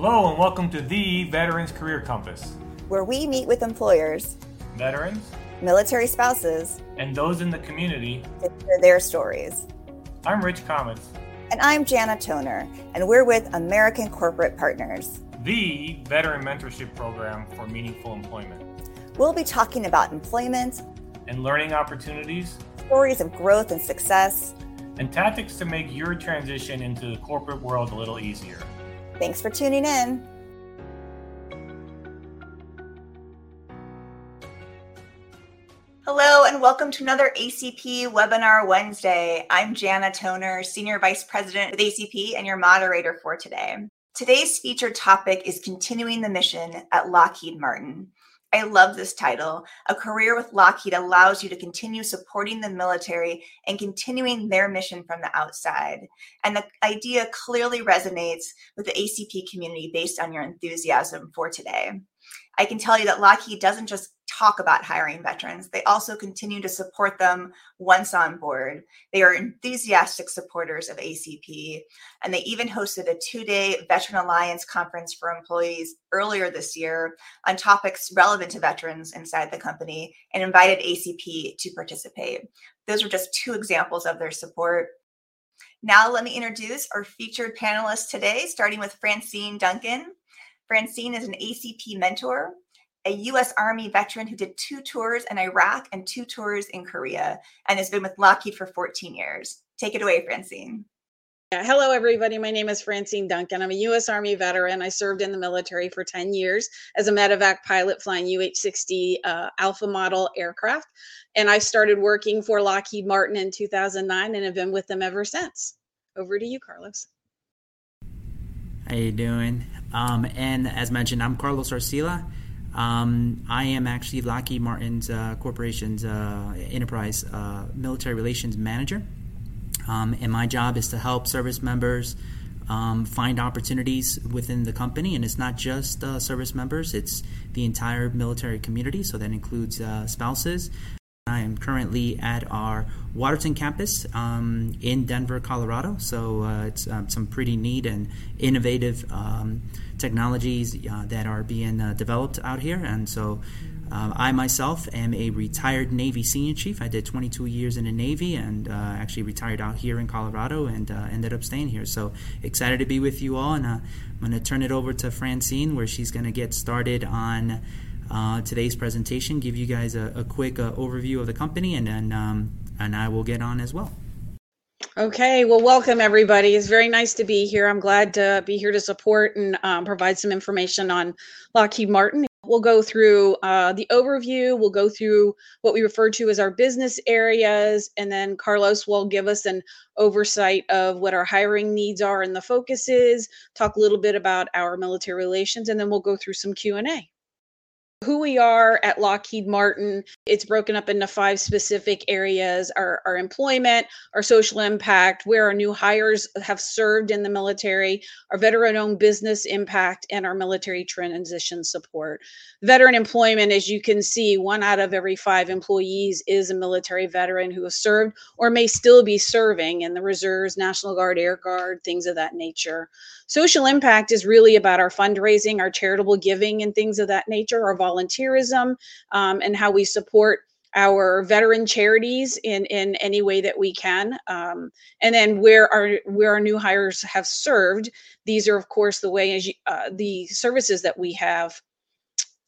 Hello, and welcome to the Veterans Career Compass, where we meet with employers, veterans, military spouses, and those in the community to hear their stories. I'm Rich Comets. And I'm Jana Toner, and we're with American Corporate Partners, the veteran mentorship program for meaningful employment. We'll be talking about employment and learning opportunities, stories of growth and success, and tactics to make your transition into the corporate world a little easier. Thanks for tuning in. Hello, and welcome to another ACP Webinar Wednesday. I'm Jana Toner, Senior Vice President with ACP, and your moderator for today. Today's featured topic is continuing the mission at Lockheed Martin. I love this title. A career with Lockheed allows you to continue supporting the military and continuing their mission from the outside. And the idea clearly resonates with the ACP community based on your enthusiasm for today. I can tell you that Lockheed doesn't just talk about hiring veterans, they also continue to support them once on board. They are enthusiastic supporters of ACP, and they even hosted a two day Veteran Alliance conference for employees earlier this year on topics relevant to veterans inside the company and invited ACP to participate. Those are just two examples of their support. Now, let me introduce our featured panelists today, starting with Francine Duncan. Francine is an ACP mentor, a U.S. Army veteran who did two tours in Iraq and two tours in Korea, and has been with Lockheed for 14 years. Take it away, Francine. Yeah, hello, everybody. My name is Francine Duncan. I'm a U.S. Army veteran. I served in the military for 10 years as a medevac pilot flying UH 60 uh, Alpha model aircraft. And I started working for Lockheed Martin in 2009 and have been with them ever since. Over to you, Carlos. How you doing? Um, and as mentioned, I'm Carlos Arcila. Um, I am actually Lockheed Martin's uh, corporation's uh, enterprise uh, military relations manager, um, and my job is to help service members um, find opportunities within the company. And it's not just uh, service members; it's the entire military community. So that includes uh, spouses, I am currently at our Waterton campus um, in Denver, Colorado. So uh, it's um, some pretty neat and innovative um, technologies uh, that are being uh, developed out here. And so uh, I myself am a retired Navy senior chief. I did 22 years in the Navy and uh, actually retired out here in Colorado and uh, ended up staying here. So excited to be with you all. And I'm going to turn it over to Francine where she's going to get started on uh, today's presentation, give you guys a, a quick uh, overview of the company, and then um, and I will get on as well. Okay, well, welcome everybody. It's very nice to be here. I'm glad to be here to support and um, provide some information on Lockheed Martin. We'll go through uh, the overview. We'll go through what we refer to as our business areas, and then Carlos will give us an oversight of what our hiring needs are and the focus is. Talk a little bit about our military relations, and then we'll go through some Q and A who we are at Lockheed Martin. It's broken up into five specific areas our, our employment, our social impact, where our new hires have served in the military, our veteran owned business impact, and our military transition support. Veteran employment, as you can see, one out of every five employees is a military veteran who has served or may still be serving in the reserves, National Guard, Air Guard, things of that nature. Social impact is really about our fundraising, our charitable giving, and things of that nature, our volunteerism, um, and how we support our veteran charities in in any way that we can. Um, and then where our where our new hires have served these are of course the way as you, uh, the services that we have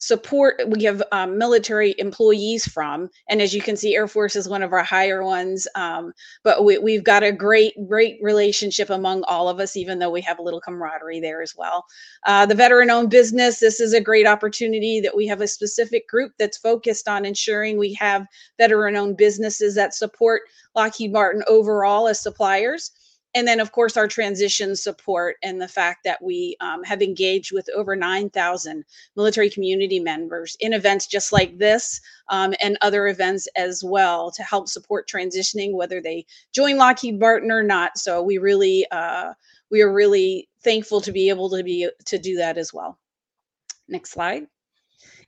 support we have um, military employees from and as you can see air force is one of our higher ones um, but we, have got a great great relationship among all of us even though we have a little camaraderie there as well. Uh, the veteran owned business this is a great opportunity that we have a specific group that's focused on ensuring we have veteran owned businesses that support lockheed martin overall as suppliers and then of course our transition support and the fact that we um, have engaged with over 9000 military community members in events just like this um, and other events as well to help support transitioning whether they join lockheed martin or not. So we really uh, we are really thankful to be able to be to do that as well. Next slide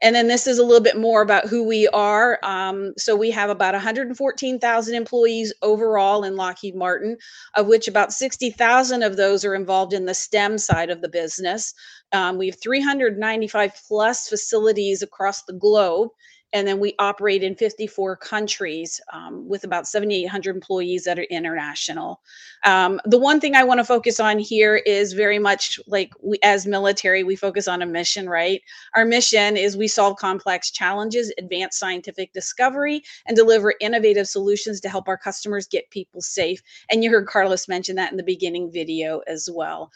And then this is a little bit more about who we are. Um, so we have about 114,000 employees overall in Lockheed Martin, of which about 60,000 of those are involved in the STEM side of the business. Um, we have 395 plus facilities across the globe and then we operate in 54 countries um, with about 7,800 employees that are international. Um, the one thing I want to focus on here is very much like we, as military, we focus on a mission, right? Our mission is we solve complex challenges, advance scientific discovery, and deliver innovative solutions to help our customers get people safe. And you heard Carlos mention that in the beginning video as well.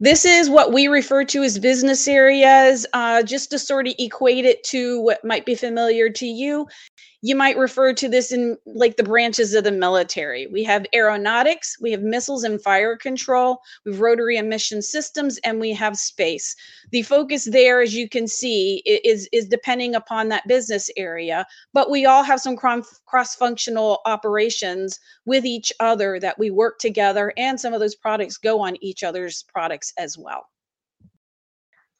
This is what we refer to as business areas, uh, just to sort of equate it to what might be familiar to you you might refer to this in like the branches of the military. We have aeronautics, we have missiles and fire control, we have rotary mission systems, and we have space. The focus there, as you can see, is, is depending upon that business area, but we all have some cross functional operations with each other that we work together, and some of those products go on each other's products as well.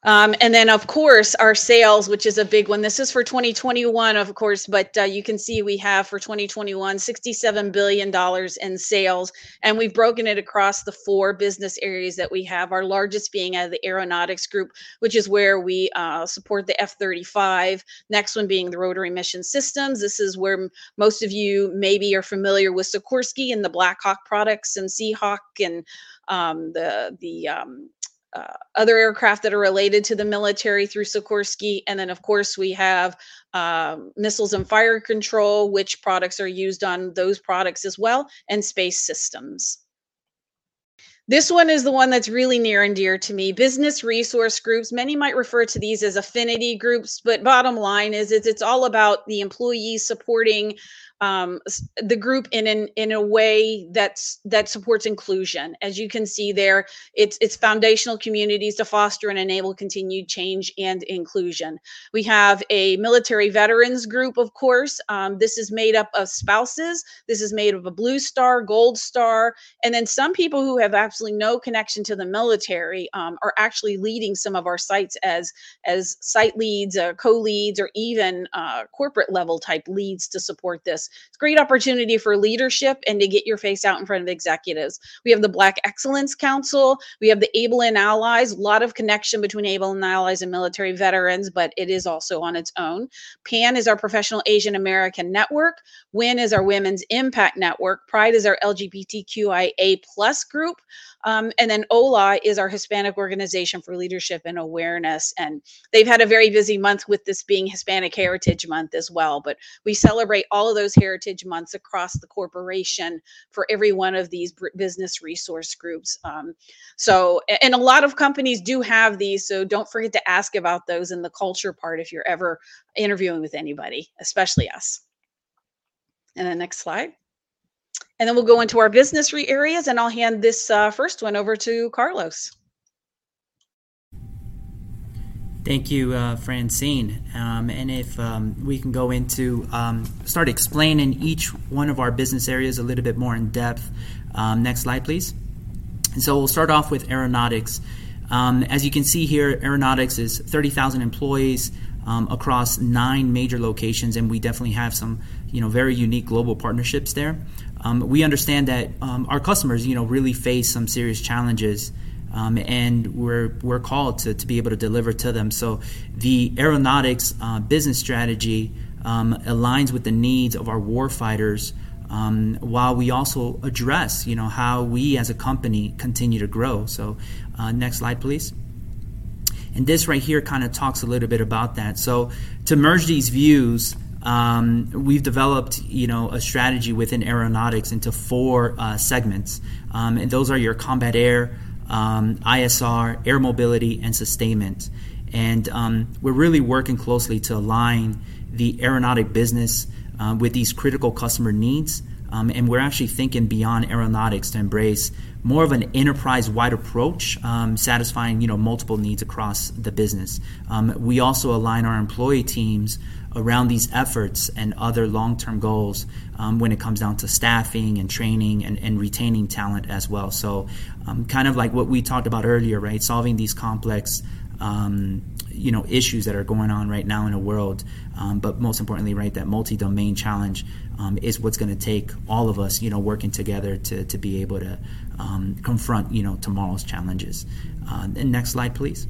Um, and then, of course, our sales, which is a big one. This is for 2021, of course, but uh, you can see we have for 2021 $67 billion in sales. And we've broken it across the four business areas that we have, our largest being the aeronautics group, which is where we uh, support the F 35. Next one being the rotary mission systems. This is where most of you maybe are familiar with Sikorsky and the Black Hawk products and Seahawk and um, the, the um, uh, other aircraft that are related to the military through Sikorsky. And then, of course, we have um, missiles and fire control, which products are used on those products as well, and space systems. This one is the one that's really near and dear to me. Business resource groups. Many might refer to these as affinity groups, but bottom line is, is it's all about the employees supporting um, the group in an, in a way that's that supports inclusion. As you can see there, it's it's foundational communities to foster and enable continued change and inclusion. We have a military veterans group, of course. Um, this is made up of spouses. This is made of a Blue Star, Gold Star, and then some people who have absolutely no connection to the military um, are actually leading some of our sites as as site leads, uh, co-leads, or even uh, corporate level type leads to support this. It's a great opportunity for leadership and to get your face out in front of executives. We have the Black Excellence Council. We have the Able and Allies. A lot of connection between Able and Allies and military veterans, but it is also on its own. PAN is our Professional Asian American Network. WIN is our Women's Impact Network. Pride is our LGBTQIA plus group. Um, and then HOLA is our Hispanic Organization for Leadership and Awareness. And they've had a very busy month with this being Hispanic Heritage Month as well. But we celebrate all of those heritage months across the corporation for every one of these business resource groups. Um, so, and a lot of companies do have these. So don't forget to ask about those in the culture part if you're ever interviewing with anybody, especially us. And the next slide. And then we'll go into our business re areas, and I'll hand this uh, first one over to Carlos. Thank you, uh, Francine. Um, and if um, we can go into um, start explaining each one of our business areas a little bit more in depth. Um, next slide, please. And so we'll start off with aeronautics. Um, as you can see here, aeronautics is 30,000 employees um, across nine major locations, and we definitely have some, you know, very unique global partnerships there. Um, we understand that um, our customers, you know, really face some serious challenges, um, and we're we're called to, to be able to deliver to them. So the aeronautics uh, business strategy um, aligns with the needs of our warfighters. Um, while we also address, you know, how we as a company continue to grow. So, uh, next slide, please. And this right here kind of talks a little bit about that. So, to merge these views, um, we've developed, you know, a strategy within aeronautics into four uh, segments, um, and those are your combat air, um, ISR, air mobility, and sustainment. And um, we're really working closely to align the aeronautic business uh, with these critical customer needs. Um, and we're actually thinking beyond aeronautics to embrace more of an enterprise-wide approach, um, satisfying you know multiple needs across the business. Um, we also align our employee teams around these efforts and other long-term goals um, when it comes down to staffing and training and, and retaining talent as well. So, um, kind of like what we talked about earlier, right? Solving these complex um, you know issues that are going on right now in the world. Um, but most importantly, right, that multi-domain challenge um, is what's going to take all of us, you know, working together to, to be able to um, confront, you know, tomorrow's challenges. Uh, next slide, please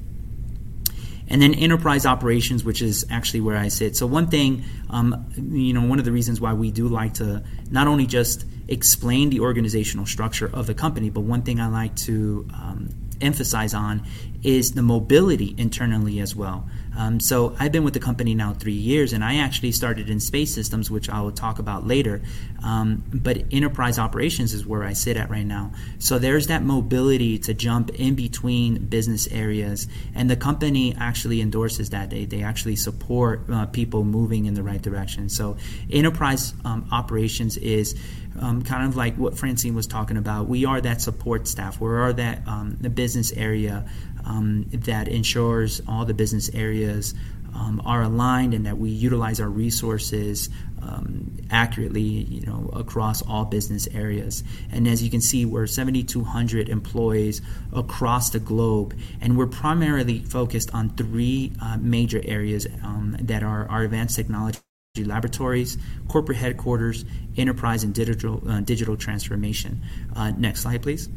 and then enterprise operations, which is actually where I sit. So one thing, um, you know, one of the reasons why we do like to not only just explain the organizational structure of the company, but one thing I like to um, emphasize on is the mobility internally as well. Um, so I've been with the company now three years, and I actually started in space systems, which I will talk about later. Um, but enterprise operations is where I sit at right now. So there's that mobility to jump in between business areas, and the company actually endorses that. They they actually support uh, people moving in the right direction. So enterprise um, operations is. Um, kind of like what Francine was talking about. We are that support staff. We are that um, the business area um, that ensures all the business areas um, are aligned and that we utilize our resources um, accurately, you know, across all business areas. And as you can see, we're 7,200 employees across the globe, and we're primarily focused on three uh, major areas um, that are our advanced technology laboratories, corporate headquarters, enterprise and digital uh, digital transformation. Uh, next slide, please.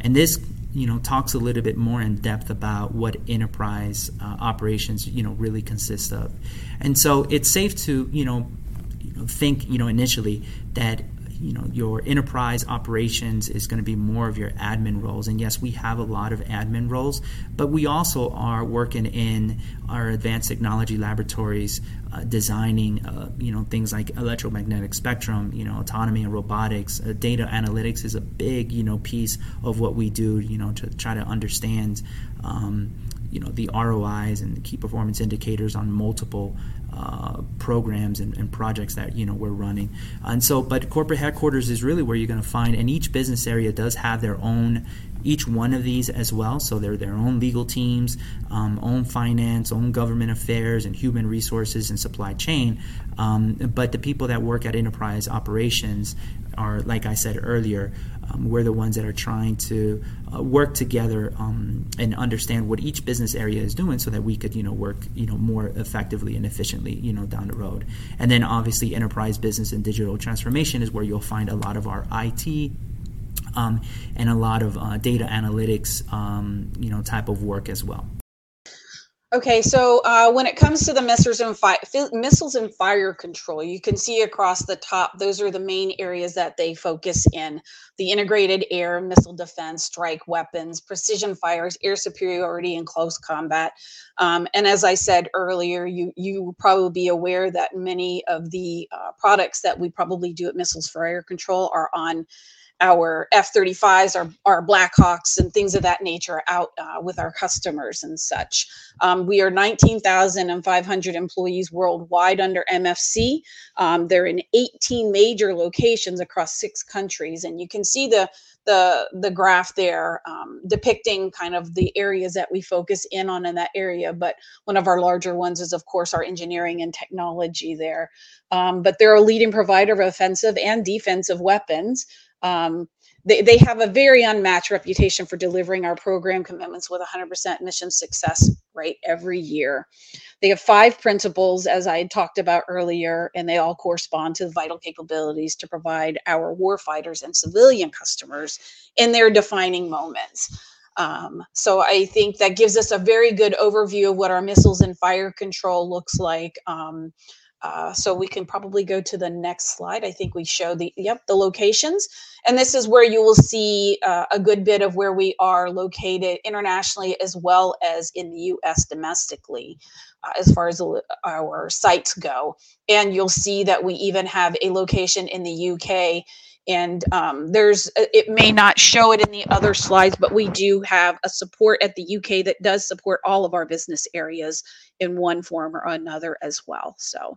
And this you know talks a little bit more in depth about what enterprise uh, operations you know really consist of. And so it's safe to you know think you know initially that you know your enterprise operations is going to be more of your admin roles. And yes we have a lot of admin roles but we also are working in our advanced technology laboratories uh, designing uh, you know things like electromagnetic spectrum you know autonomy and robotics. Uh, data analytics is a big you know piece of what we do you know to try to understand um, you know the ROIs and the key performance indicators on multiple uh, programs and, and, projects that you know we're running. And so, but corporate headquarters is really where you're going to find, and each business area does have their own. Each one of these as well, so they're their own legal teams, um, own finance, own government affairs, and human resources and supply chain. Um, but the people that work at enterprise operations are, like I said earlier, um, we're the ones that are trying to uh, work together um, and understand what each business area is doing, so that we could, you know, work, you know, more effectively and efficiently, you know, down the road. And then obviously, enterprise business and digital transformation is where you'll find a lot of our IT um, and a lot of uh, data analytics, um, you know, type of work as well. Okay, so uh, when it comes to the missiles and, fi- missiles and fire control, you can see across the top, those are the main areas that they focus in. The integrated air, missile defense, strike weapons, precision fires, air superiority, and close combat. Um, and as I said earlier, you, you will probably be aware that many of the uh, products that we probably do at Missiles and Fire Control are on our F-35s, our, our Blackhawks, and things of that nature out uh, with our customers and such. Um, we are 19,500 employees worldwide under MFC. Um, they're in 18 major locations across six countries, and you can see the the the graph there um, depicting kind of the areas that we focus in on in that area. But one of our larger ones is, of course, our engineering and technology there. Um, but they're a leading provider of offensive and defensive weapons. Um, they, they have a very unmatched reputation for delivering our program commitments with 100% mission success rate every year. They have five principles, as I talked about earlier, and they all correspond to the vital capabilities to provide our warfighters and civilian customers in their defining moments. Um, so I think that gives us a very good overview of what our missiles and fire control looks like. Um, uh, so we can probably go to the next slide. I think we show the, yep, the locations. And this is where you will see uh, a good bit of where we are located internationally as well as in the US domestically, uh, as far as our sites go. And you'll see that we even have a location in the UK and um, there's uh, it may not show it in the other slides but we do have a support at the uk that does support all of our business areas in one form or another as well so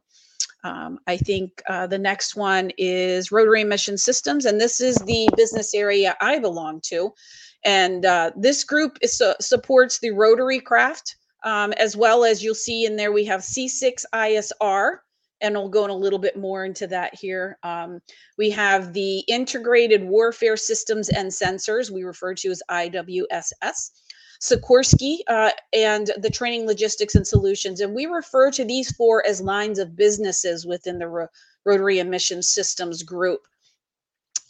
um, I think uh, the next one is Rotary Mission Systems, and this is the business area I belong to. And uh, this group is, uh, supports the rotary craft, um, as well as you'll see in there we have C6 ISR, and we'll go in a little bit more into that here. Um, we have the Integrated Warfare Systems and Sensors, we refer to as IWSS. Sikorsky, uh, and the training, logistics, and solutions. And we refer to these four as lines of businesses within the ro- Rotary Mission Systems Group.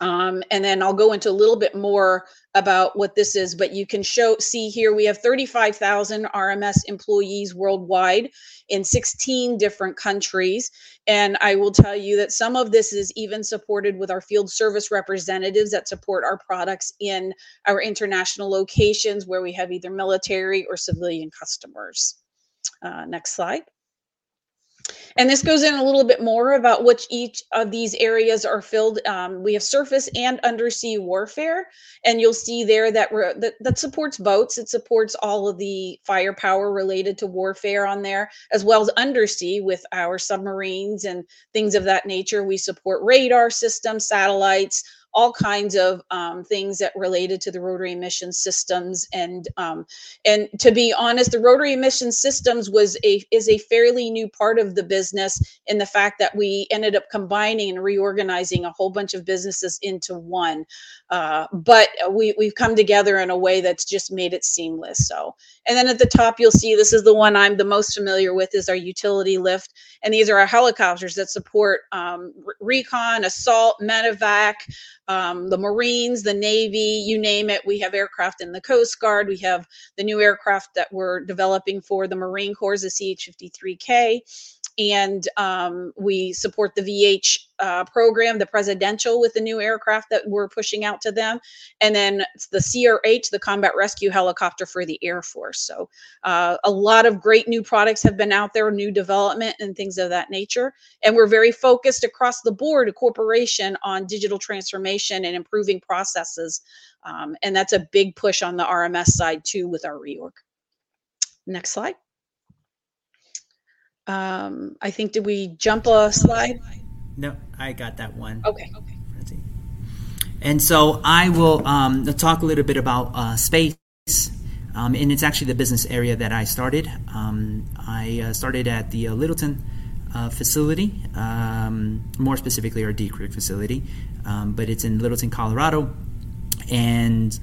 Um, and then I'll go into a little bit more about what this is, but you can show see here we have 35,000 RMS employees worldwide in 16 different countries. And I will tell you that some of this is even supported with our field service representatives that support our products in our international locations where we have either military or civilian customers. Uh, next slide. And this goes in a little bit more about which each of these areas are filled. Um, we have surface and undersea warfare, and you'll see there that, that that supports boats. It supports all of the firepower related to warfare on there, as well as undersea with our submarines and things of that nature. We support radar systems, satellites, all kinds of um, things that related to the rotary mission systems and um, and to be honest the rotary mission systems was a is a fairly new part of the business in the fact that we ended up combining and reorganizing a whole bunch of businesses into one. Uh, but we we've come together in a way that's just made it seamless so. And then at the top you'll see this is the one i'm the most familiar with is our utility lift. And these are our helicopters that support um, recon assault medevac um, the Marines, the Navy, you name it. We have aircraft in the Coast Guard. We have the new aircraft that we're developing for the Marine Corps, the CH 53K and um, we support the VH uh, program, the presidential with the new aircraft that we're pushing out to them, and then the CRH, the combat rescue helicopter for the Air Force. So uh, a lot of great new products have been out there, new development and things of that nature, and we're very focused across the board, a corporation, on digital transformation and improving processes, um, and that's a big push on the RMS side too with our reorg. Next slide. Um, I think, did we jump a slide? No, I got that one. Okay. And so I will um, talk a little bit about uh, space. Um, and it's actually the business area that I started. Um, I uh, started at the uh, Littleton uh, facility, um, more specifically our Deer Creek facility, um, but it's in Littleton, Colorado. And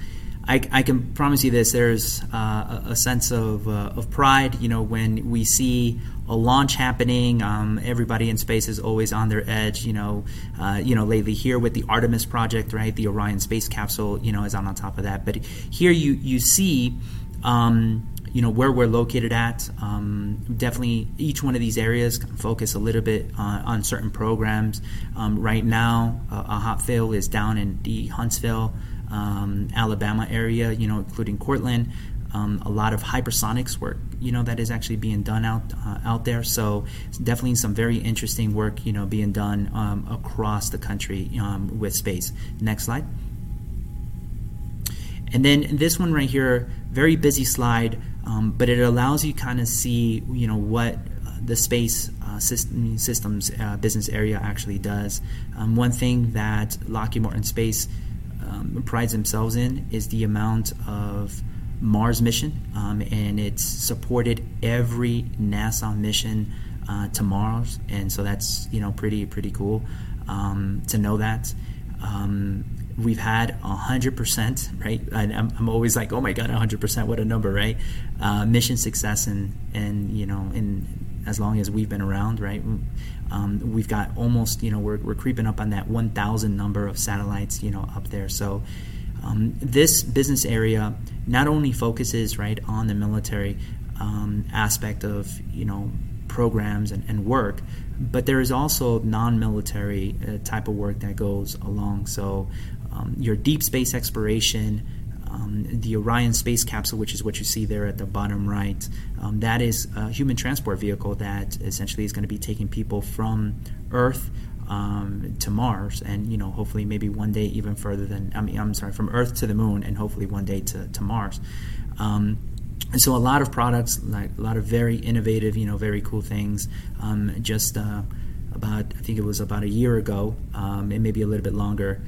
I, I, can promise you this: there's uh, a, sense of, uh, of pride, you know, when we see a launch happening. Um, everybody in space is always on their edge, you know. Uh, you know, lately here with the Artemis project, right? The Orion space capsule, you know, is on on top of that. But here you you see. Um, you know where we're located at. Um, definitely, each one of these areas can focus a little bit on, on certain programs. Um, right now, uh, a hot fill is down in the Huntsville, um, Alabama area, you know, including Courtland. Um, a lot of hypersonics work, you know, that is actually being done out uh, out there. So definitely some very interesting work, you know, being done um, across the country um, with space. Next slide. And then this one right here, very busy slide, um, but it allows you kind of see, you know, what the space uh, system, systems uh, business area actually does. Um, one thing that Lockheed Martin Space um, prides themselves in is the amount of Mars mission, um, and it's supported every NASA mission uh, to Mars, and so that's you know pretty pretty cool um, to know that. We've had 100% right? And I'm, I'm, always like oh my god 100% what a number right? Uh, mission success and and you know in as long as we've been around right? Um, we've got almost you know we're, we're creeping up on that 1000 number of satellites you know up there. So um, this business area not only focuses right on the military um, aspect of you know programs and, and, work, but there is also non-military uh, type of work that goes along. So um, your deep space exploration. Um, the Orion space capsule, which is what you see there at the bottom right, um, that is a human transport vehicle that essentially is going to be taking people from Earth um, to Mars, and you know, hopefully, maybe one day even further than I mean, I'm sorry, from Earth to the Moon, and hopefully one day to to Mars. Um, and so, a lot of products, like a lot of very innovative, you know, very cool things. Um, just uh, about, I think it was about a year ago, um, it may a little bit longer.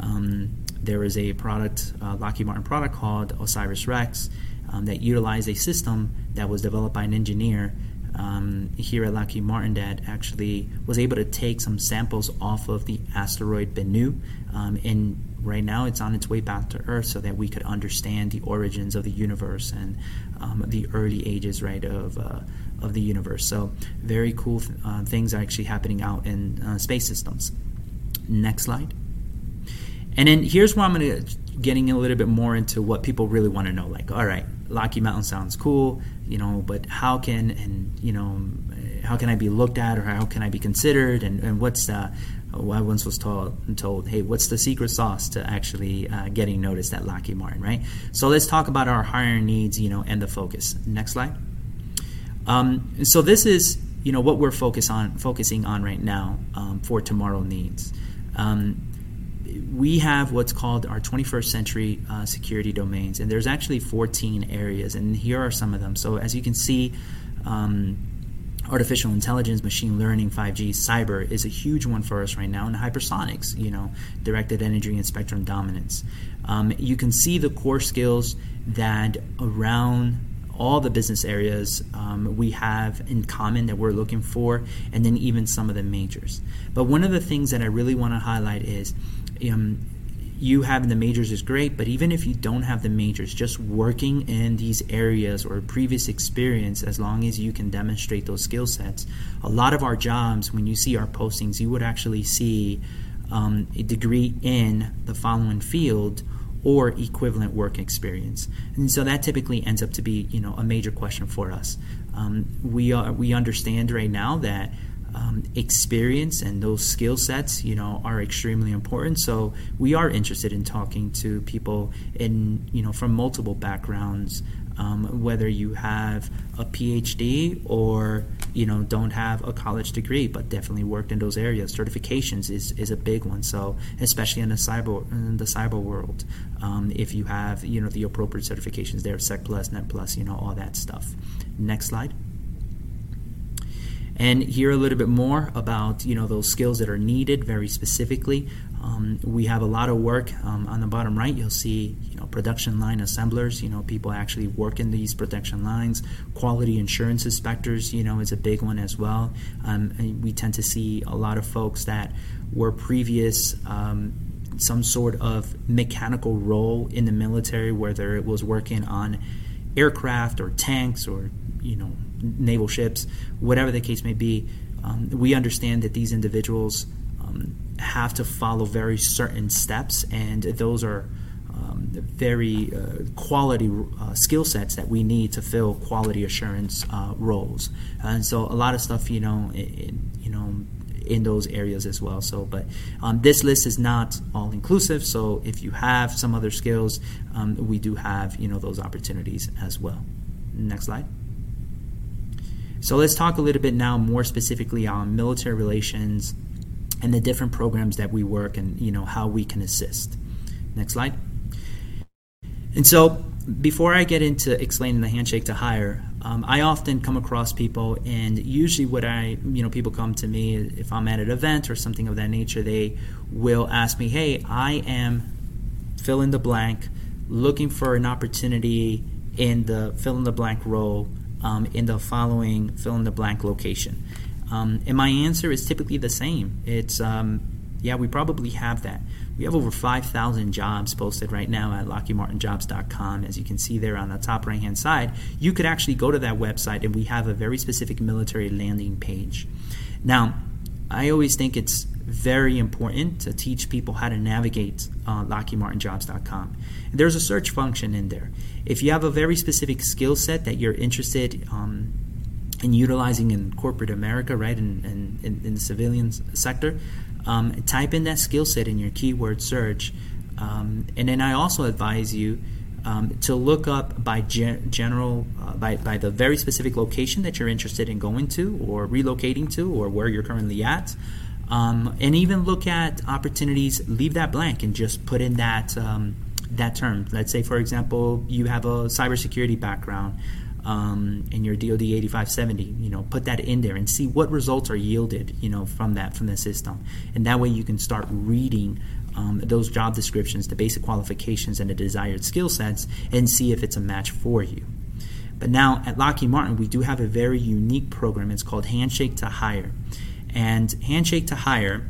Um, there was a product, uh, Lockheed Martin product called OSIRIS-REx, um, that utilized a system that was developed by an engineer um, here at Lockheed Martin that actually was able to take some samples off of the asteroid Bennu um, and right now it's on its way back to Earth so that we could understand the origins of the universe and um, the early ages, right, of uh, of the universe. So very cool uh, things are actually happening out in uh, space systems. Next slide. And then here's where I'm going to getting a little bit more into what people really want to know. Like, all right, Lockheed Martin sounds cool, you know, but how can and you know how can I be looked at or how can I be considered and, and what's uh, I once was told, told, hey, what's the secret sauce to actually uh, getting noticed at Lockheed Martin, right? So let's talk about our hiring needs, you know, and the focus. Next slide. Um, so this is, you know, what we're focus on, focusing on right now um, for tomorrow needs. Um, we have what's called our 21st century uh, security domains, and there's actually 14 areas, and here are some of them. So as you can see, um, artificial intelligence, machine learning, 5G, cyber is a huge one for us right now, and hypersonics, you know, directed energy and spectrum dominance. Um, you can see the core skills that around all the business areas um, we have in common that we're looking for, and then even some of the majors. But one of the things that I really want to highlight is um, you having the majors is great, but even if you don't have the majors, just working in these areas or previous experience, as long as you can demonstrate those skill sets, a lot of our jobs, when you see our postings, you would actually see um, a degree in the following field or equivalent work experience. And so that typically ends up to be, you know, a major question for us. Um, we are, we understand right now that um, experience and those skill sets, you know, are extremely important. So we are interested in talking to people in, you know, from multiple backgrounds, um, whether you have a PhD or you know don't have a college degree, but definitely worked in those areas. Certifications is, is a big one. So especially in the cyber in the cyber world, um, if you have you know the appropriate certifications there, Sec Plus, Net Plus, you know all that stuff. Next slide and hear a little bit more about you know those skills that are needed very specifically. Um, we have a lot of work um, on the bottom right. You'll see you know production line assemblers. You know people actually work in these production lines. Quality insurance inspectors. You know is a big one as well. Um, we tend to see a lot of folks that were previous um, some sort of mechanical role in the military, whether it was working on aircraft or tanks or you know naval ships, whatever the case may be. Um, we understand that these individuals um, have to follow very certain steps, and those are um, very uh, quality uh, skill sets that we need to fill quality assurance uh, roles. And so, a lot of stuff, you know, in, you know, in those areas as well. So, but um, this list is not all inclusive. So, if you have some other skills, um, we do have, you know, those opportunities as well. Next slide. So let's talk a little bit now more specifically on military relations and the different programs that we work and you know how we can assist. Next slide. And so before I get into explaining the handshake to hire, um, I often come across people, and usually what I, you know, people come to me if I'm at an event or something of that nature, they will ask me, "Hey, I am fill in the blank, looking for an opportunity in the fill in the blank role um, in the following fill in the blank location? Um, and my answer is typically the same. It's, um, yeah, we probably have that. We have over 5,000 jobs posted right now at LockheedMartinJobs.com. As you can see there on the top right hand side, you could actually go to that website and we have a very specific military landing page. Now, I always think it's very important to teach people how to navigate uh, LockheedMartinJobs.com. There's a search function in there. If you have a very specific skill set that you're interested um, in utilizing in corporate America, right, in, in, in the civilian sector, um, type in that skill set in your keyword search. Um, and then I also advise you um, to look up by gen- general uh, by, by the very specific location that you're interested in going to or relocating to or where you're currently at um, and even look at opportunities leave that blank and just put in that um, that term let's say for example you have a cybersecurity background um, in your DoD 8570 you know put that in there and see what results are yielded you know from that from the system and that way you can start reading um, those job descriptions, the basic qualifications, and the desired skill sets, and see if it's a match for you. But now at Lockheed Martin, we do have a very unique program. It's called Handshake to Hire. And Handshake to Hire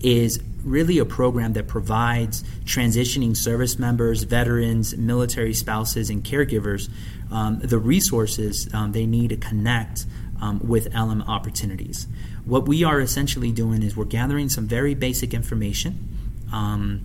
is really a program that provides transitioning service members, veterans, military spouses, and caregivers um, the resources um, they need to connect um, with LM opportunities. What we are essentially doing is we're gathering some very basic information um,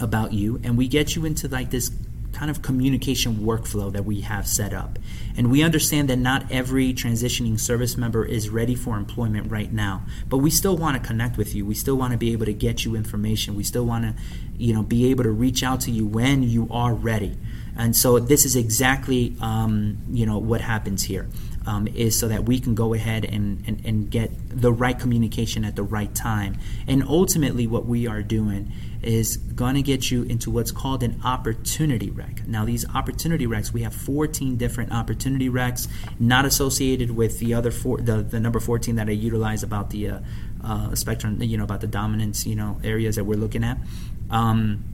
about you, and we get you into like this kind of communication workflow that we have set up. And we understand that not every transitioning service member is ready for employment right now, but we still want to connect with you. We still want to be able to get you information. We still want to, you know, be able to reach out to you when you are ready. And so this is exactly, um, you know, what happens here. Um, is so that we can go ahead and, and, and get the right communication at the right time. And ultimately, what we are doing is going to get you into what's called an opportunity rec. Now, these opportunity recs, we have 14 different opportunity recs, not associated with the other four, the, the number 14 that I utilize about the uh, uh, spectrum, you know, about the dominance, you know, areas that we're looking at. Um,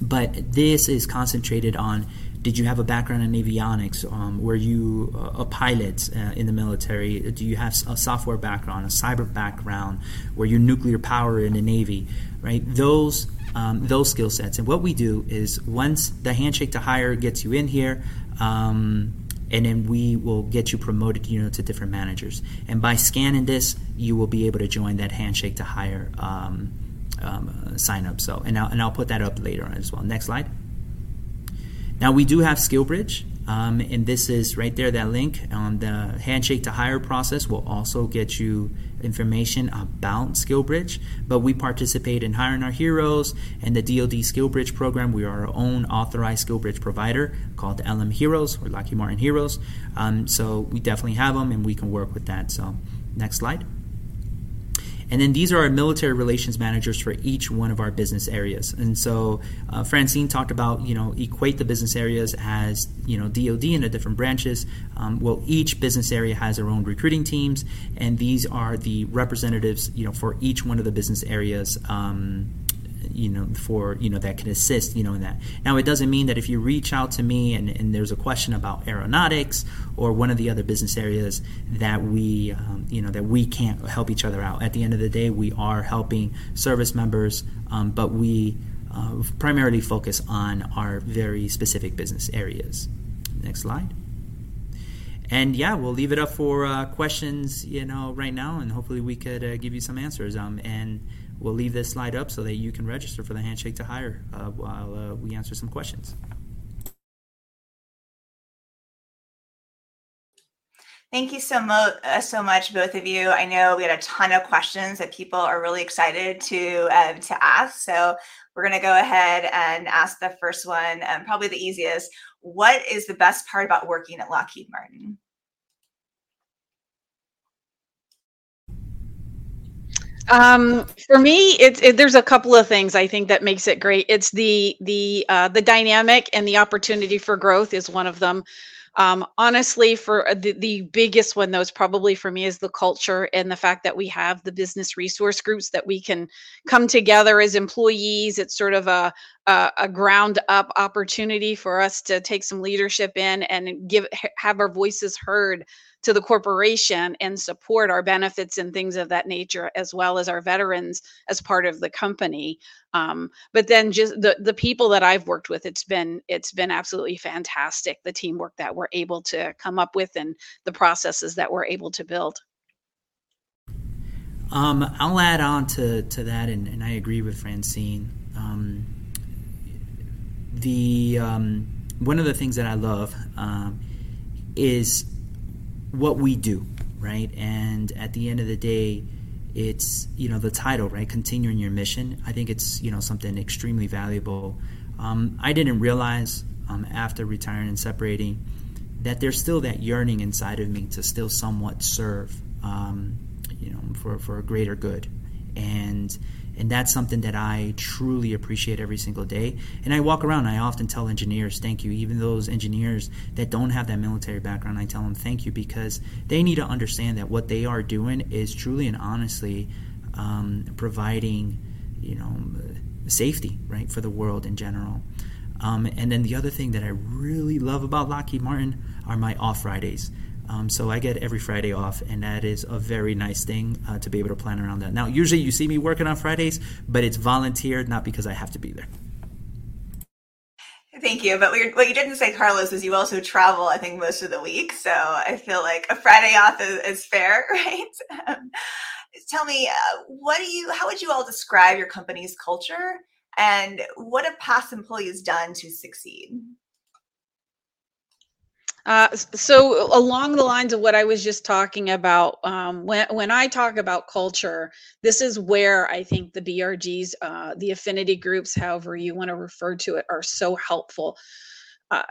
but this is concentrated on did you have a background in avionics? Um, were you a pilot uh, in the military? Do you have a software background, a cyber background? Were you nuclear power in the Navy? Right? Those um, those skill sets. And what we do is once the handshake to hire gets you in here, um, and then we will get you promoted, you know, to different managers. And by scanning this, you will be able to join that handshake to hire um, um sign up. So, and I'll, and I'll put that up later on as well. Next slide. Now we do have SkillBridge. Um, and this is right there, that link on the handshake to hire process will also get you information about SkillBridge. But we participate in hiring our heroes and the DoD SkillBridge program. We are our own authorized SkillBridge provider called LM Heroes or Lockheed Martin Heroes. Um, so we definitely have them and we can work with that. So next slide. And then these are our military relations managers for each one of our business areas. And so uh, Francine talked about, you know, equate the business areas as, you know, DOD in the different branches. Um, well, each business area has their own recruiting teams, and these are the representatives, you know, for each one of the business areas. Um, you know for you know that can assist you know in that. Now it doesn't mean that if you reach out to me and, and there's a question about aeronautics or one of the other business areas that we um, you know that we can't help each other out. At the end of the day we are helping service members um, but we uh, primarily focus on our very specific business areas. Next slide. And yeah, we'll leave it up for uh, questions, you know, right now, and hopefully we could uh, give you some answers. Um, and we'll leave this slide up so that you can register for the handshake to hire uh, while uh, we answer some questions. Thank you so, mo- uh, so much, both of you. I know we had a ton of questions that people are really excited to uh, to ask. So we're going to go ahead and ask the first one, um, probably the easiest. What is the best part about working at Lockheed Martin? Um, for me, it's it, there's a couple of things I think that makes it great. It's the the uh, the dynamic and the opportunity for growth is one of them. Um, honestly, for uh, the, the biggest one, though, is probably for me is the culture and the fact that we have the business resource groups that we can come together as employees. It's sort of a a, a ground up opportunity for us to take some leadership in and give have our voices heard to the corporation and support our benefits and things of that nature, as well as our veterans as part of the company. Um, but then just the the people that I've worked with, it's been it's been absolutely fantastic. The teamwork that we're able to come up with and the processes that we're able to build. Um, I'll add on to, to that, and, and I agree with Francine. Um, the um, one of the things that I love um, is what we do, right? And at the end of the day, it's you know the title, right? Continuing your mission. I think it's you know something extremely valuable. Um, I didn't realize um, after retiring and separating that there's still that yearning inside of me to still somewhat serve, um, you know, for for a greater good, and and that's something that I truly appreciate every single day. And I walk around, I often tell engineers, thank you. Even those engineers that don't have that military background, I tell them thank you because they need to understand that what they are doing is truly and honestly um, providing, you know, safety, right, for the world in general. Um, and then the other thing that I really love about Lockheed Martin are my off Fridays Um, so I get every Friday off, and that is a very nice thing uh, to be able to plan around that. Now, usually you see me working on Fridays, but it's volunteered, not because I have to be there. Thank you. But what you didn't say, Carlos, is you also travel, I think, most of the week. So I feel like a Friday off is, is fair, right? Um, tell me, uh, what do you, how would you all describe your company's culture and what have past employees done to succeed? Uh, so along the lines of what I was just talking about, um, when when I talk about culture, this is where I think the BRGs, uh, the affinity groups, however you want to refer to it, are so helpful. Uh,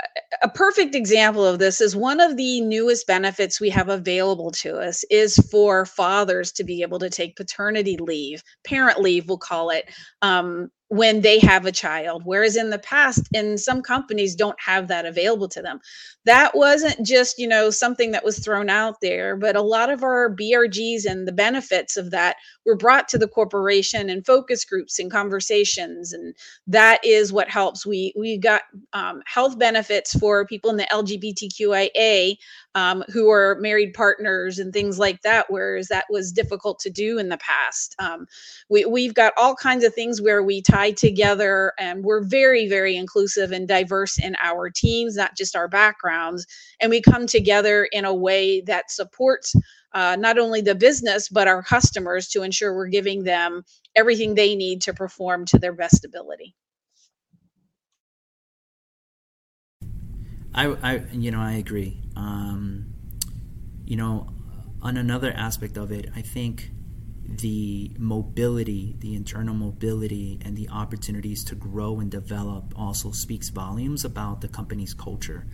a perfect example of this is one of the newest benefits we have available to us is for fathers to be able to take paternity leave, parent leave, we'll call it, um, when they have a child whereas in the past in some companies don't have that available to them. That wasn't just you know something that was thrown out there but a lot of our brgs and the benefits of that were brought to the corporation and focus groups and conversations and that is what helps. We we got um, health benefits for people in the lgbtqia um, who are married partners and things like that, whereas that was difficult to do in the past. Um, we, we've got all kinds of things where we tie together and we're very, very inclusive and diverse in our teams, not just our backgrounds. And we come together in a way that supports uh, not only the business, but our customers to ensure we're giving them everything they need to perform to their best ability. I, I you know, I agree. Um, you know, on another aspect of it, I think the mobility, the internal mobility, and the opportunities to grow and develop also speaks volumes about the company's culture.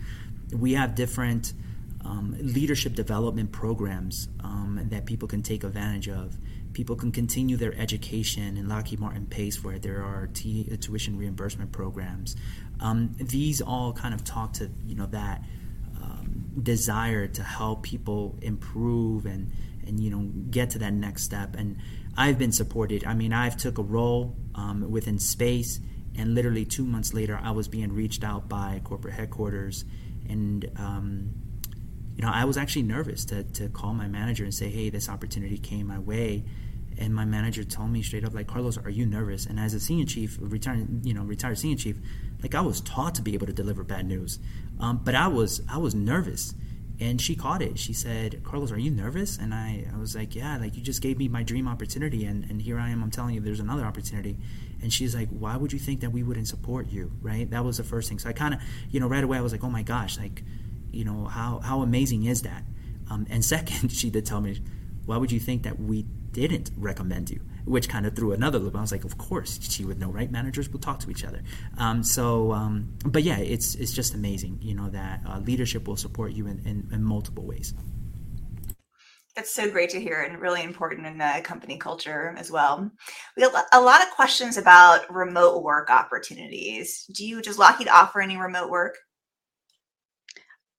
We have different um, leadership development programs um, that people can take advantage of. People can continue their education, and Lockheed Martin pays for it. There are t- tuition reimbursement programs. Um, these all kind of talk to you know that um, desire to help people improve and and you know get to that next step. And I've been supported. I mean, I've took a role um, within space, and literally two months later, I was being reached out by corporate headquarters, and um, you know I was actually nervous to to call my manager and say, hey, this opportunity came my way and my manager told me straight up like carlos are you nervous and as a senior chief retired you know retired senior chief like I was taught to be able to deliver bad news, um, but I was I was nervous, and she caught it. She said, "Carlos, are you nervous?" And I, I was like, "Yeah, like you just gave me my dream opportunity, and and here I am. I'm telling you, there's another opportunity." And she's like, "Why would you think that we wouldn't support you?" Right? That was the first thing. So I kind of, you know, right away I was like, "Oh my gosh, like, you know, how how amazing is that?" Um, and second, she did tell me, "Why would you think that we didn't recommend you?" which kind of threw another loop. I was like, of course she would know, right? Managers will talk to each other. Um, so, um, but yeah, it's it's just amazing, you know, that uh, leadership will support you in, in, in, multiple ways. That's so great to hear and really important in the company culture as well. We have a lot of questions about remote work opportunities. Do you, does Lockheed offer any remote work?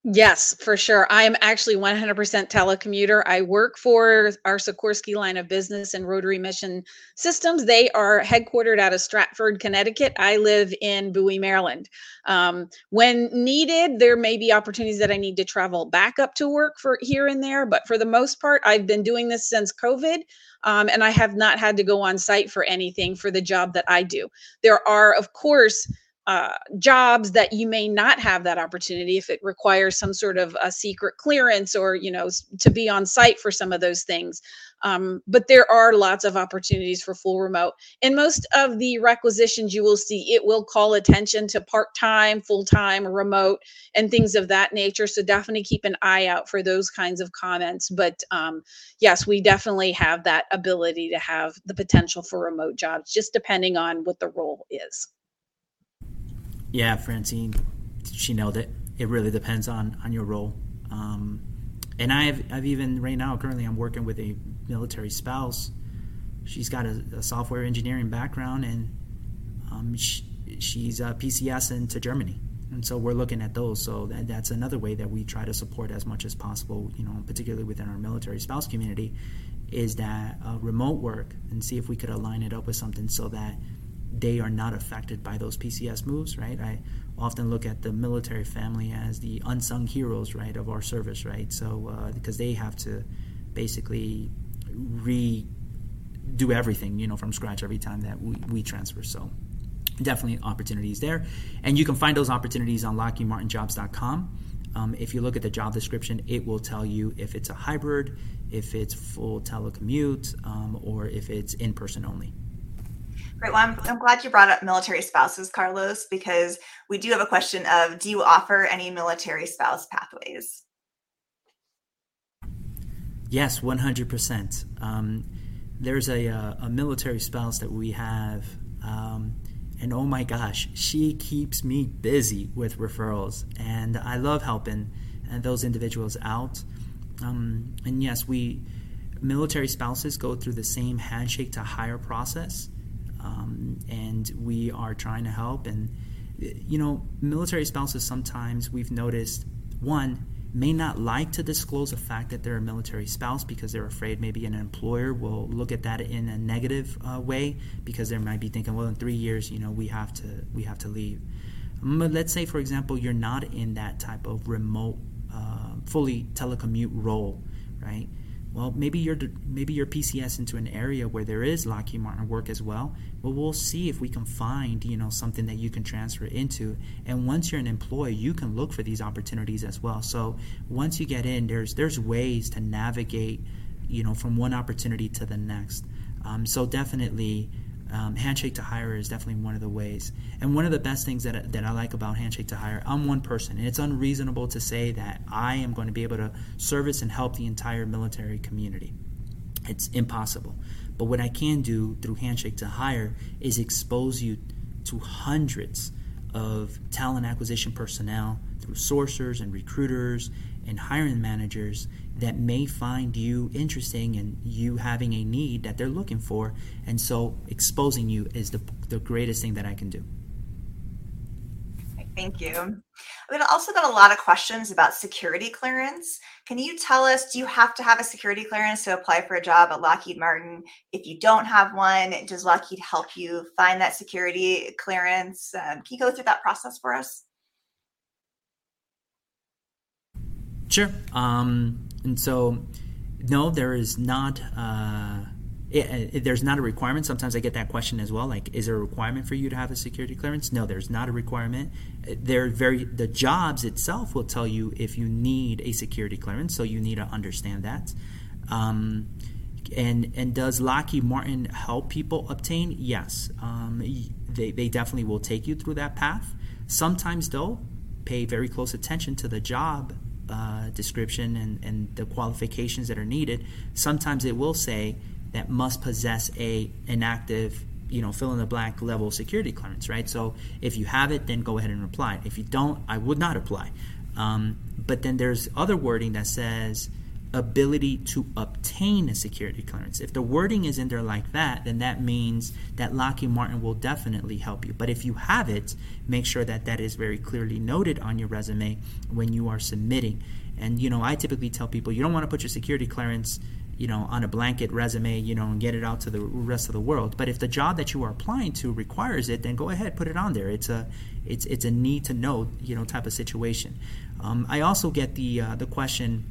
Yes, for sure. I am actually 100% telecommuter. I work for our Sikorsky line of business and Rotary Mission Systems. They are headquartered out of Stratford, Connecticut. I live in Bowie, Maryland. Um, when needed, there may be opportunities that I need to travel back up to work for here and there, but for the most part, I've been doing this since COVID. Um, and I have not had to go on site for anything for the job that I do. There are, of course, uh, jobs that you may not have that opportunity if it requires some sort of a secret clearance or you know to be on site for some of those things. Um, but there are lots of opportunities for full remote. In most of the requisitions you will see it will call attention to part-time full-time remote and things of that nature. So definitely keep an eye out for those kinds of comments. But um, yes we definitely have that ability to have the potential for remote jobs just depending on what the role is yeah, Francine, she nailed it. It really depends on on your role. Um, and I've I've even right now currently I'm working with a military spouse. She's got a, a software engineering background and um, she, she's a PCS into Germany, and so we're looking at those. So that, that's another way that we try to support as much as possible. You know, particularly within our military spouse community, is that uh, remote work and see if we could align it up with something so that they are not affected by those PCS moves, right? I often look at the military family as the unsung heroes, right, of our service, right? So uh, because they have to basically re do everything, you know, from scratch every time that we, we transfer. So definitely opportunities there. And you can find those opportunities on LockheedMartinJobs.com. Um, if you look at the job description, it will tell you if it's a hybrid, if it's full telecommute, um, or if it's in person only. Great. Well, I'm, I'm glad you brought up military spouses, Carlos, because we do have a question of do you offer any military spouse pathways? Yes, 100%. Um, there's a, uh, a military spouse that we have um, and oh my gosh, she keeps me busy with referrals, and I love helping uh, those individuals out. Um, and yes, we military spouses go through the same handshake to hire process, um, and we are trying to help. And you know, military spouses sometimes we've noticed one may not like to disclose the fact that they're a military spouse because they're afraid maybe an employer will look at that in a negative uh, way because they might be thinking, well, in three years, you know, we have to we have to leave. But let's say, for example, you're not in that type of remote, uh, fully telecommute role, right? Well, maybe you're maybe your PCS into an area where there is Lockheed Martin work as well. But we'll see if we can find you know something that you can transfer into. And once you're an employee, you can look for these opportunities as well. So once you get in, there's there's ways to navigate, you know, from one opportunity to the next. Um, so definitely um, handshake to hire is definitely one of the ways. And one of the best things that, that I like about handshake to hire, I'm one person. And it's unreasonable to say that I am going to be able to service and help the entire military community. It's impossible. But what I can do through handshake to hire is expose you to hundreds of talent acquisition personnel through sourcers and recruiters and hiring managers that may find you interesting and you having a need that they're looking for. And so exposing you is the, the greatest thing that I can do. Thank you. We've also got a lot of questions about security clearance. Can you tell us, do you have to have a security clearance to apply for a job at Lockheed Martin? If you don't have one, does Lockheed help you find that security clearance? Um, can you go through that process for us? Sure. Um, and so, no, there is not. Uh, it, it, there's not a requirement. Sometimes I get that question as well. Like, is there a requirement for you to have a security clearance? No, there's not a requirement. They're very the jobs itself will tell you if you need a security clearance, so you need to understand that. Um, and and does Lockheed Martin help people obtain? Yes, um, they they definitely will take you through that path. Sometimes though, pay very close attention to the job uh, description and, and the qualifications that are needed, sometimes it will say that must possess a an active you know fill in the blank level security clearance right? So if you have it then go ahead and apply. If you don't i would not apply. Um, but then there's other wording that says ability to obtain a security clearance. If the wording is in there like that, then that means that Lockheed Martin will definitely help you. But if you have it, make sure that that is very clearly noted on your resume when you are submitting. And you know, I typically tell people you don't want to put your security clearance, you know, on a blanket resume, you know, and get it out to the rest of the world. But if the job that you are applying to requires it, then go ahead, put it on there. It's a it's it's a need to know, you know, type of situation. Um, I also get the uh, the question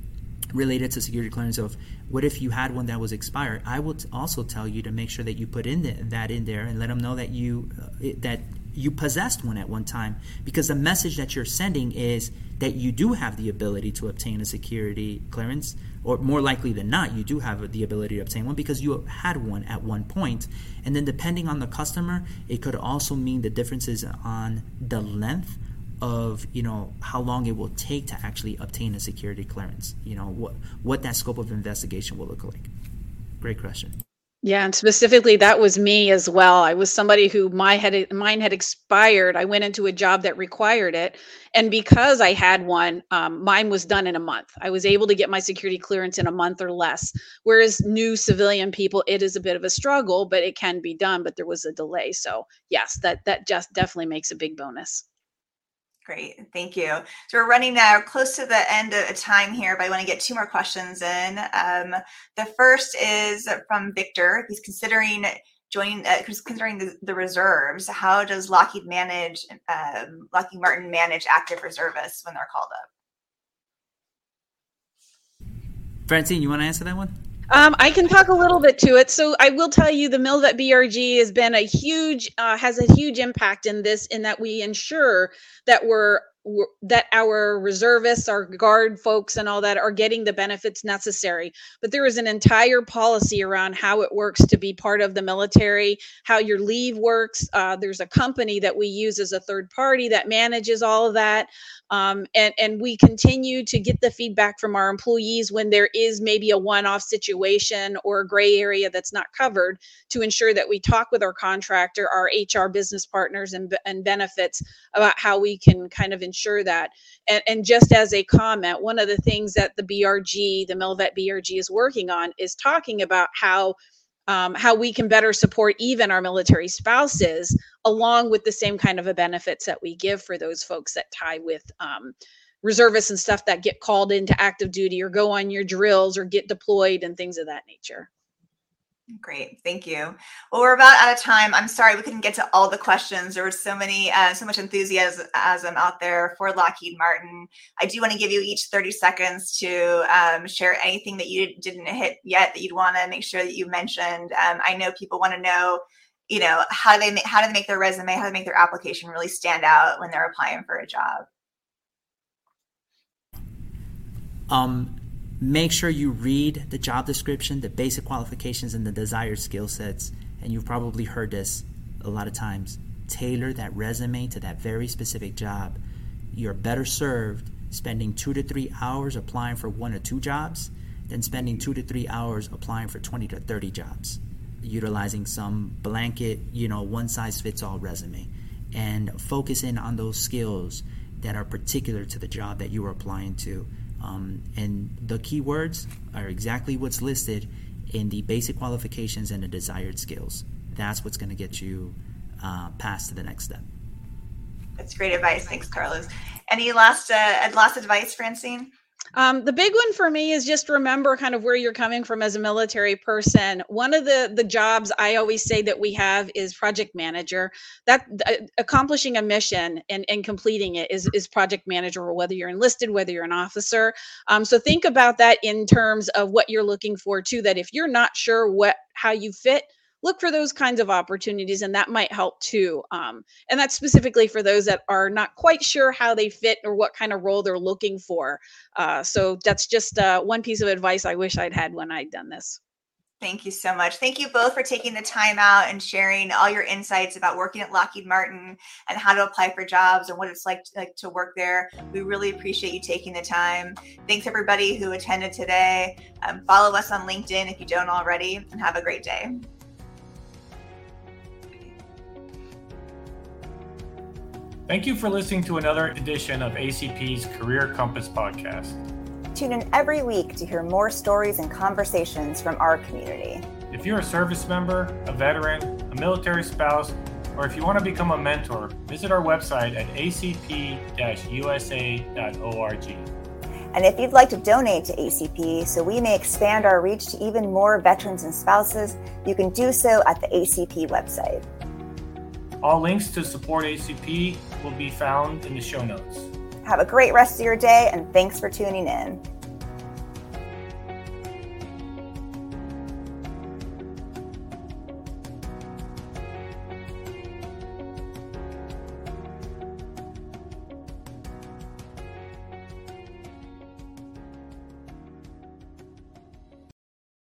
related to security clearance of what if you had one that was expired? I will also tell you to make sure that you put in the, that in there and let them know that you uh, that you possessed one at one time. Because the message that you're sending is that you do have the ability to obtain a security clearance or more likely than not you do have the ability to obtain one because you had one at one point. And then depending on the customer it could also mean the differences on the length of you know how long it will take to actually obtain a security clearance you know what what that scope of investigation will look like. Great question. Yeah and specifically that was me as well. I was somebody who my had mine had expired. I went into a job that required it and because i had one um, mine was done in a month. I was able to get my security clearance in a month or less. Whereas new civilian people it is a bit of a struggle but it can be done but there was a delay. So yes that that just definitely makes a big bonus Great, thank you. So we're running now close to the end of time here, but I want to get two more questions in. Um, the first is from Victor. He's considering joining, uh, considering the, the, reserves, how does Lockheed manage, um, Lockheed Martin manage active reservists when they're called up? Francine, you want to answer that one? Um, I can talk a little bit to it. So I will tell you, the MILVET BRG has been a huge, uh, has a huge impact in this, in that we ensure that we're that our reservists, our guard folks, and all that are getting the benefits necessary. But there is an entire policy around how it works to be part of the military, how your leave works. Uh, there's a company that we use as a third party that manages all of that. Um, and, and we continue to get the feedback from our employees when there is maybe a one off situation or a gray area that's not covered to ensure that we talk with our contractor, our HR business partners, and, and benefits about how we can kind of ensure that. And, and just as a comment, one of the things that the BRG, the MILVET BRG, is working on is talking about how um, how we can better support even our military spouses along with the same kind of benefits that we give for those folks that tie with um, reservists and stuff that get called into active duty or go on your drills or get deployed and things of that nature Great, thank you. Well, we're about out of time. I'm sorry we couldn't get to all the questions. There was so many, uh, so much enthusiasm out there for Lockheed Martin. I do want to give you each 30 seconds to um, share anything that you didn't hit yet that you'd want to make sure that you mentioned. Um, I know people want to know, you know, how do they make, how do they make their resume, how do they make their application really stand out when they're applying for a job. Um, make sure you read the job description, the basic qualifications, and the desired skill sets. And you've probably heard this a lot of times. Tailor that resume to that very specific job. You're better served spending two to three hours applying for one or two jobs than spending two to three hours applying for 20 to 30 jobs, utilizing some blanket, you know, one size fits all resume. And focus in on those skills that are particular to the job that you are applying to um, and the keywords are exactly what's listed in the basic qualifications and the desired skills. That's what's going to get you uh, past to the next step. That's great advice. Thanks, Carlos. Any last uh, last advice, Francine? Um, the big one for me is just remember kind of where you're coming from as a military person. One of the the jobs I always say that we have is project manager. That uh, accomplishing a mission and, and completing it is is project manager, whether you're enlisted, whether you're an officer. Um, so think about that in terms of what you're looking for too. That if you're not sure what how you fit, look for those kinds of opportunities and that might help too um, and that's specifically for those that are not quite sure how they fit or what kind of role they're looking for uh, so that's just uh, one piece of advice i wish i'd had when i'd done this Thank you so much. Thank you both for taking the time out and sharing all your insights about working at Lockheed Martin and how to apply for jobs and what it's like to, like to work there. We really appreciate you taking the time. Thanks everybody who attended today. Um, follow us on LinkedIn if you don't already, and have a great day. Thank you for listening to another edition of ACP's Career Compass podcast. Tune in every week to hear more stories and conversations from our community. If you're a service member, a veteran, a military spouse, or if you want to become a mentor, visit our website at acp usa.org. And if you'd like to donate to ACP so we may expand our reach to even more veterans and spouses, you can do so at the ACP website. All links to support ACP will be found in the show notes. Have a great rest of your day and thanks for tuning in.